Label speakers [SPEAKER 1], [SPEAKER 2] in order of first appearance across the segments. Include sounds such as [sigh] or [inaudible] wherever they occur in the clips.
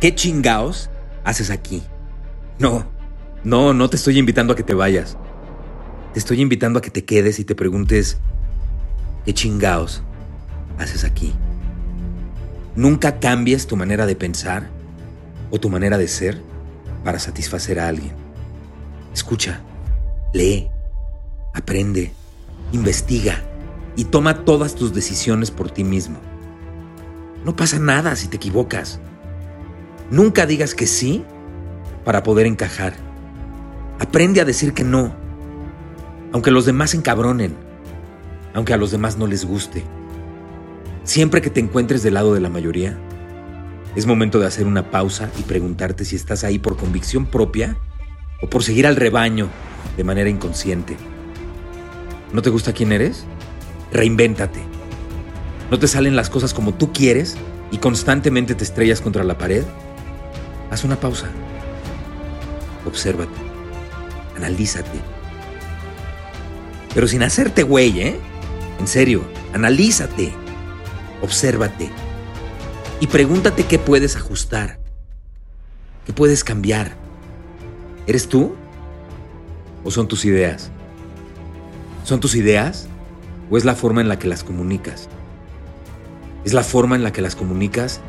[SPEAKER 1] ¿Qué chingaos haces aquí? No, no, no te estoy invitando a que te vayas. Te estoy invitando a que te quedes y te preguntes, ¿qué chingaos haces aquí? Nunca cambies tu manera de pensar o tu manera de ser para satisfacer a alguien. Escucha, lee, aprende, investiga y toma todas tus decisiones por ti mismo. No pasa nada si te equivocas. Nunca digas que sí para poder encajar. Aprende a decir que no, aunque los demás se encabronen, aunque a los demás no les guste. Siempre que te encuentres del lado de la mayoría, es momento de hacer una pausa y preguntarte si estás ahí por convicción propia o por seguir al rebaño de manera inconsciente. ¿No te gusta quién eres? Reinvéntate. ¿No te salen las cosas como tú quieres y constantemente te estrellas contra la pared? Haz una pausa. Obsérvate. Analízate. Pero sin hacerte güey, ¿eh? En serio, analízate. Obsérvate. Y pregúntate qué puedes ajustar. ¿Qué puedes cambiar? ¿Eres tú? ¿O son tus ideas? ¿Son tus ideas? ¿O es la forma en la que las comunicas? ¿Es la forma en la que las comunicas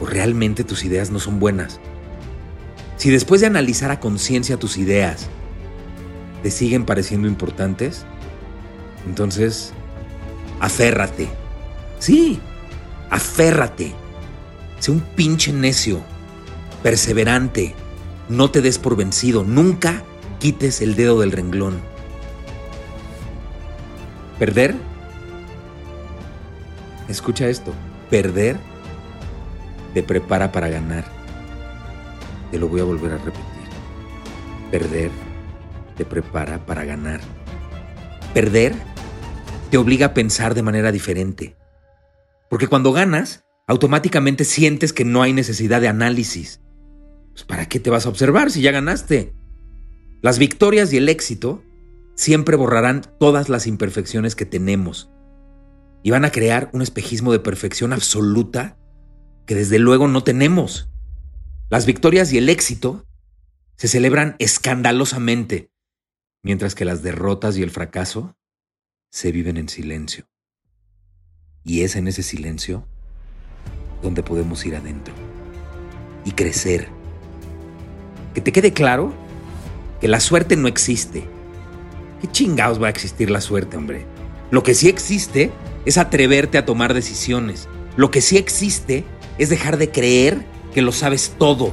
[SPEAKER 1] o realmente tus ideas no son buenas. Si después de analizar a conciencia tus ideas te siguen pareciendo importantes, entonces aférrate. Sí, aférrate. Sé un pinche necio, perseverante. No te des por vencido. Nunca quites el dedo del renglón. Perder. Escucha esto. Perder te prepara para ganar. Te lo voy a volver a repetir. Perder te prepara para ganar. Perder te obliga a pensar de manera diferente. Porque cuando ganas, automáticamente sientes que no hay necesidad de análisis. Pues, ¿Para qué te vas a observar si ya ganaste? Las victorias y el éxito siempre borrarán todas las imperfecciones que tenemos y van a crear un espejismo de perfección absoluta que desde luego no tenemos. Las victorias y el éxito se celebran escandalosamente, mientras que las derrotas y el fracaso se viven en silencio. Y es en ese silencio donde podemos ir adentro y crecer. Que te quede claro que la suerte no existe. ¿Qué chingados va a existir la suerte, hombre? Lo que sí existe es atreverte a tomar decisiones. Lo que sí existe es dejar de creer que lo sabes todo.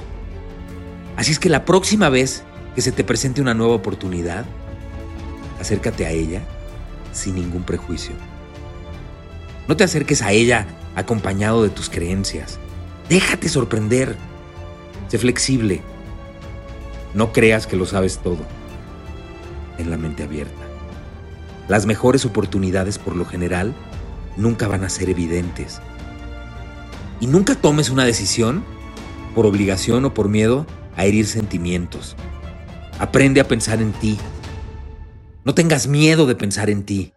[SPEAKER 1] Así es que la próxima vez que se te presente una nueva oportunidad, acércate a ella sin ningún prejuicio. No te acerques a ella acompañado de tus creencias. Déjate sorprender. Sé flexible. No creas que lo sabes todo. En la mente abierta. Las mejores oportunidades por lo general nunca van a ser evidentes. Y nunca tomes una decisión por obligación o por miedo a herir sentimientos. Aprende a pensar en ti. No tengas miedo de pensar en ti.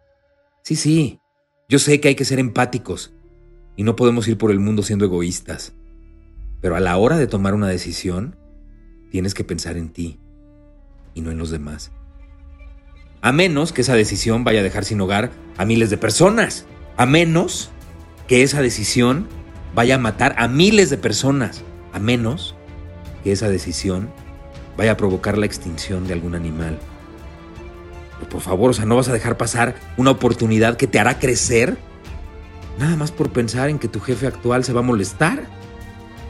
[SPEAKER 1] Sí, sí, yo sé que hay que ser empáticos y no podemos ir por el mundo siendo egoístas. Pero a la hora de tomar una decisión, tienes que pensar en ti y no en los demás. A menos que esa decisión vaya a dejar sin hogar a miles de personas. A menos que esa decisión vaya a matar a miles de personas, a menos que esa decisión vaya a provocar la extinción de algún animal. Pero por favor, o sea, no vas a dejar pasar una oportunidad que te hará crecer nada más por pensar en que tu jefe actual se va a molestar.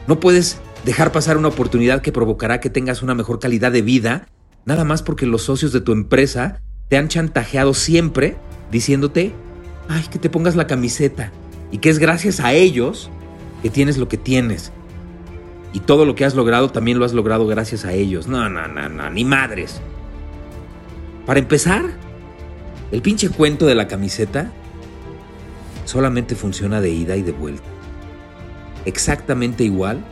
[SPEAKER 1] No puedes dejar pasar una oportunidad que provocará que tengas una mejor calidad de vida, nada más porque los socios de tu empresa te han chantajeado siempre diciéndote ay, que te pongas la camiseta y que es gracias a ellos que tienes lo que tienes. Y todo lo que has logrado también lo has logrado gracias a ellos. No, no, no, no, ni madres. Para empezar, el pinche cuento de la camiseta solamente funciona de ida y de vuelta. Exactamente igual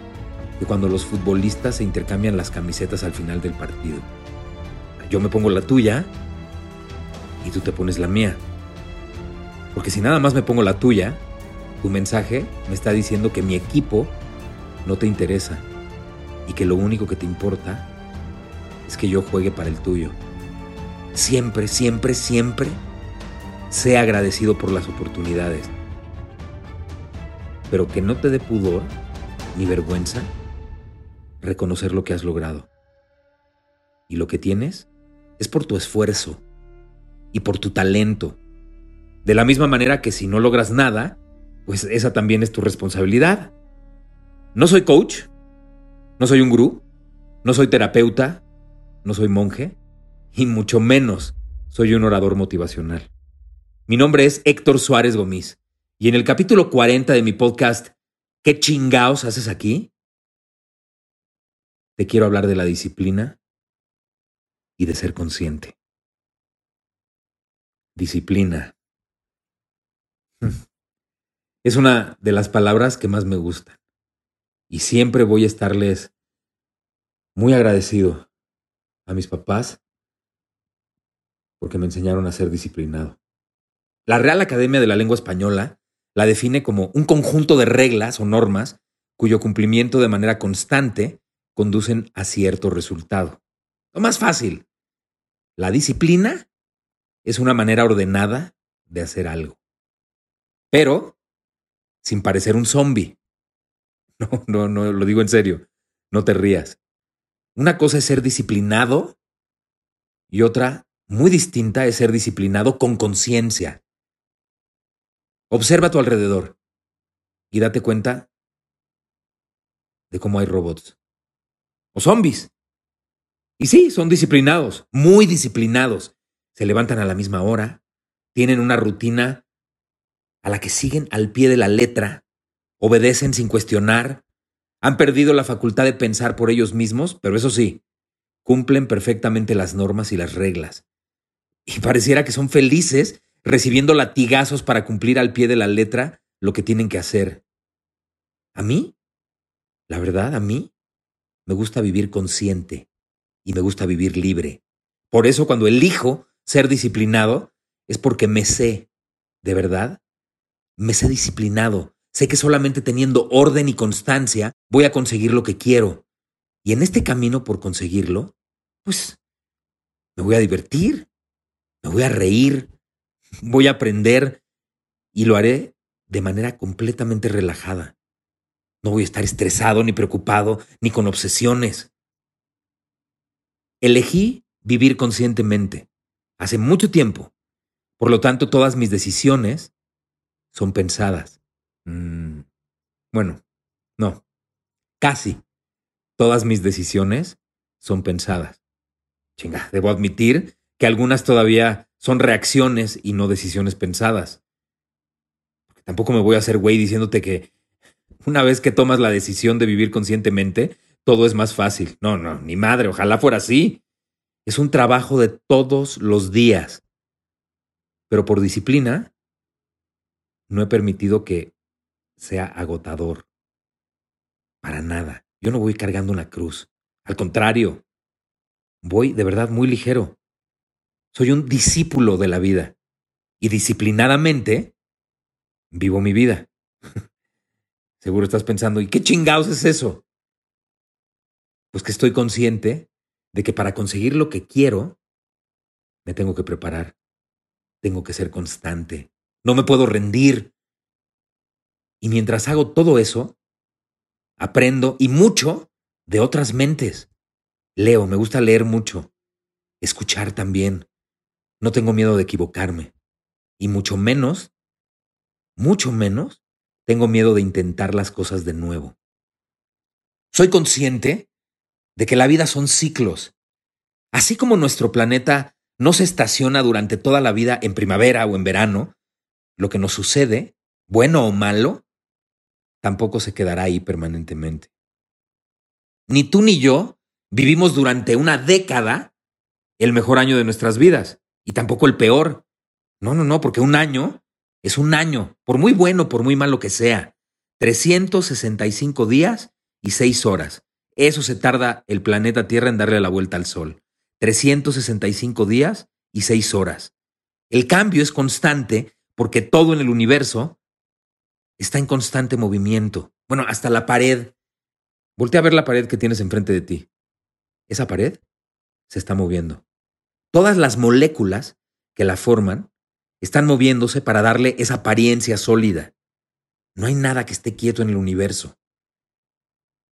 [SPEAKER 1] que cuando los futbolistas se intercambian las camisetas al final del partido. Yo me pongo la tuya y tú te pones la mía. Porque si nada más me pongo la tuya, tu mensaje me está diciendo que mi equipo no te interesa y que lo único que te importa es que yo juegue para el tuyo. Siempre, siempre, siempre sea agradecido por las oportunidades. Pero que no te dé pudor ni vergüenza reconocer lo que has logrado. Y lo que tienes es por tu esfuerzo y por tu talento. De la misma manera que si no logras nada, pues esa también es tu responsabilidad. No soy coach, no soy un gurú, no soy terapeuta, no soy monje, y mucho menos soy un orador motivacional. Mi nombre es Héctor Suárez Gómez, y en el capítulo 40 de mi podcast, ¿Qué chingaos haces aquí? Te quiero hablar de la disciplina y de ser consciente. Disciplina. Es una de las palabras que más me gustan. Y siempre voy a estarles muy agradecido a mis papás porque me enseñaron a ser disciplinado. La Real Academia de la Lengua Española la define como un conjunto de reglas o normas cuyo cumplimiento de manera constante conducen a cierto resultado. Lo más fácil, la disciplina es una manera ordenada de hacer algo. Pero sin parecer un zombie. [laughs] No, no, no, lo digo en serio. No te rías. Una cosa es ser disciplinado y otra, muy distinta, es ser disciplinado con conciencia. Observa a tu alrededor y date cuenta de cómo hay robots o zombies. Y sí, son disciplinados, muy disciplinados. Se levantan a la misma hora, tienen una rutina a la que siguen al pie de la letra, obedecen sin cuestionar, han perdido la facultad de pensar por ellos mismos, pero eso sí, cumplen perfectamente las normas y las reglas. Y pareciera que son felices recibiendo latigazos para cumplir al pie de la letra lo que tienen que hacer. A mí, la verdad, a mí, me gusta vivir consciente y me gusta vivir libre. Por eso cuando elijo ser disciplinado es porque me sé, de verdad, me sé disciplinado. Sé que solamente teniendo orden y constancia voy a conseguir lo que quiero. Y en este camino por conseguirlo, pues me voy a divertir, me voy a reír, [laughs] voy a aprender y lo haré de manera completamente relajada. No voy a estar estresado, ni preocupado, ni con obsesiones. Elegí vivir conscientemente hace mucho tiempo. Por lo tanto, todas mis decisiones son pensadas. Mm, bueno, no, casi. Todas mis decisiones son pensadas. Chinga, debo admitir que algunas todavía son reacciones y no decisiones pensadas. tampoco me voy a hacer güey diciéndote que una vez que tomas la decisión de vivir conscientemente, todo es más fácil. No, no, ni madre, ojalá fuera así. Es un trabajo de todos los días. Pero por disciplina, no he permitido que sea agotador. Para nada. Yo no voy cargando una cruz. Al contrario, voy de verdad muy ligero. Soy un discípulo de la vida. Y disciplinadamente vivo mi vida. [laughs] Seguro estás pensando, ¿y qué chingados es eso? Pues que estoy consciente de que para conseguir lo que quiero, me tengo que preparar. Tengo que ser constante no me puedo rendir. Y mientras hago todo eso, aprendo y mucho de otras mentes. Leo, me gusta leer mucho. Escuchar también. No tengo miedo de equivocarme. Y mucho menos, mucho menos, tengo miedo de intentar las cosas de nuevo. Soy consciente de que la vida son ciclos. Así como nuestro planeta no se estaciona durante toda la vida en primavera o en verano, lo que nos sucede, bueno o malo, tampoco se quedará ahí permanentemente. Ni tú ni yo vivimos durante una década el mejor año de nuestras vidas y tampoco el peor. No, no, no, porque un año es un año, por muy bueno, por muy malo que sea. 365 días y 6 horas. Eso se tarda el planeta Tierra en darle la vuelta al Sol. 365 días y 6 horas. El cambio es constante porque todo en el universo está en constante movimiento. Bueno, hasta la pared. Voltea a ver la pared que tienes enfrente de ti. Esa pared se está moviendo. Todas las moléculas que la forman están moviéndose para darle esa apariencia sólida. No hay nada que esté quieto en el universo.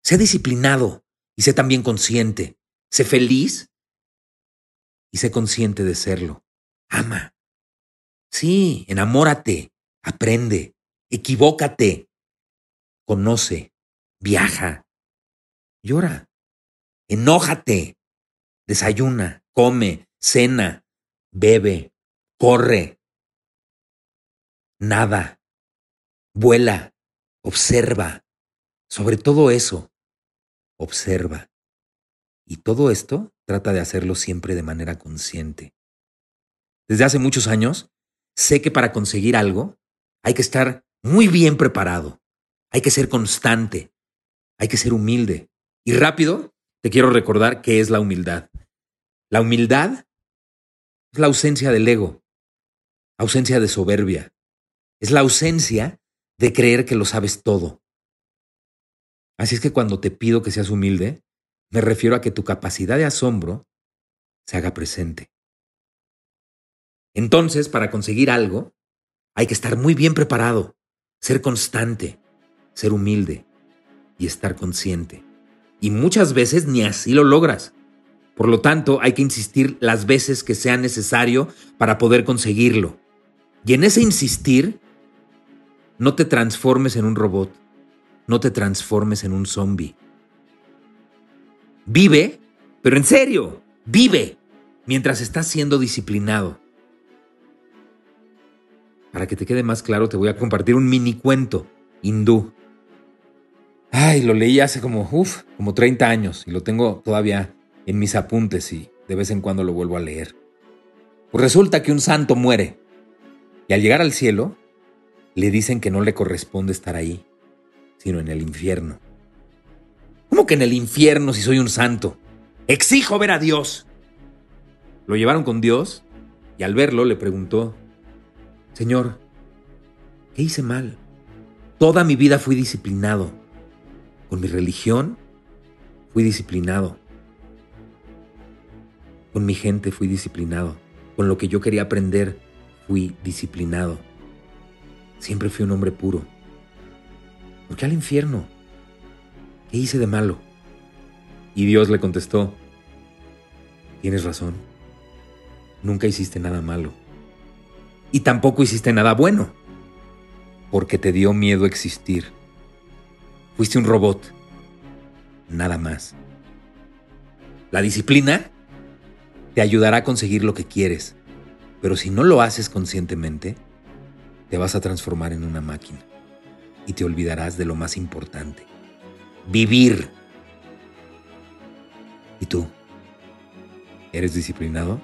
[SPEAKER 1] Sé disciplinado y sé también consciente. Sé feliz y sé consciente de serlo. Ama. Sí, enamórate, aprende, equivócate, conoce, viaja, llora, enójate, desayuna, come, cena, bebe, corre, nada, vuela, observa, sobre todo eso, observa. Y todo esto trata de hacerlo siempre de manera consciente. Desde hace muchos años, sé que para conseguir algo hay que estar muy bien preparado, hay que ser constante, hay que ser humilde. Y rápido, te quiero recordar qué es la humildad. La humildad es la ausencia del ego, ausencia de soberbia, es la ausencia de creer que lo sabes todo. Así es que cuando te pido que seas humilde, me refiero a que tu capacidad de asombro se haga presente. Entonces, para conseguir algo, hay que estar muy bien preparado, ser constante, ser humilde y estar consciente. Y muchas veces ni así lo logras. Por lo tanto, hay que insistir las veces que sea necesario para poder conseguirlo. Y en ese insistir, no te transformes en un robot, no te transformes en un zombie. Vive, pero en serio, vive mientras estás siendo disciplinado. Para que te quede más claro, te voy a compartir un mini cuento hindú. Ay, lo leí hace como, uff, como 30 años y lo tengo todavía en mis apuntes y de vez en cuando lo vuelvo a leer. Pues resulta que un santo muere y al llegar al cielo le dicen que no le corresponde estar ahí, sino en el infierno. ¿Cómo que en el infierno si soy un santo? Exijo ver a Dios. Lo llevaron con Dios y al verlo le preguntó, Señor, ¿qué hice mal? Toda mi vida fui disciplinado. Con mi religión fui disciplinado. Con mi gente fui disciplinado. Con lo que yo quería aprender fui disciplinado. Siempre fui un hombre puro. ¿Por qué al infierno? ¿Qué hice de malo? Y Dios le contestó, tienes razón, nunca hiciste nada malo y tampoco hiciste nada bueno, porque te dio miedo existir. Fuiste un robot, nada más. La disciplina te ayudará a conseguir lo que quieres, pero si no lo haces conscientemente, te vas a transformar en una máquina y te olvidarás de lo más importante, vivir. ¿Y tú? ¿Eres disciplinado?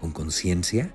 [SPEAKER 1] ¿Con conciencia?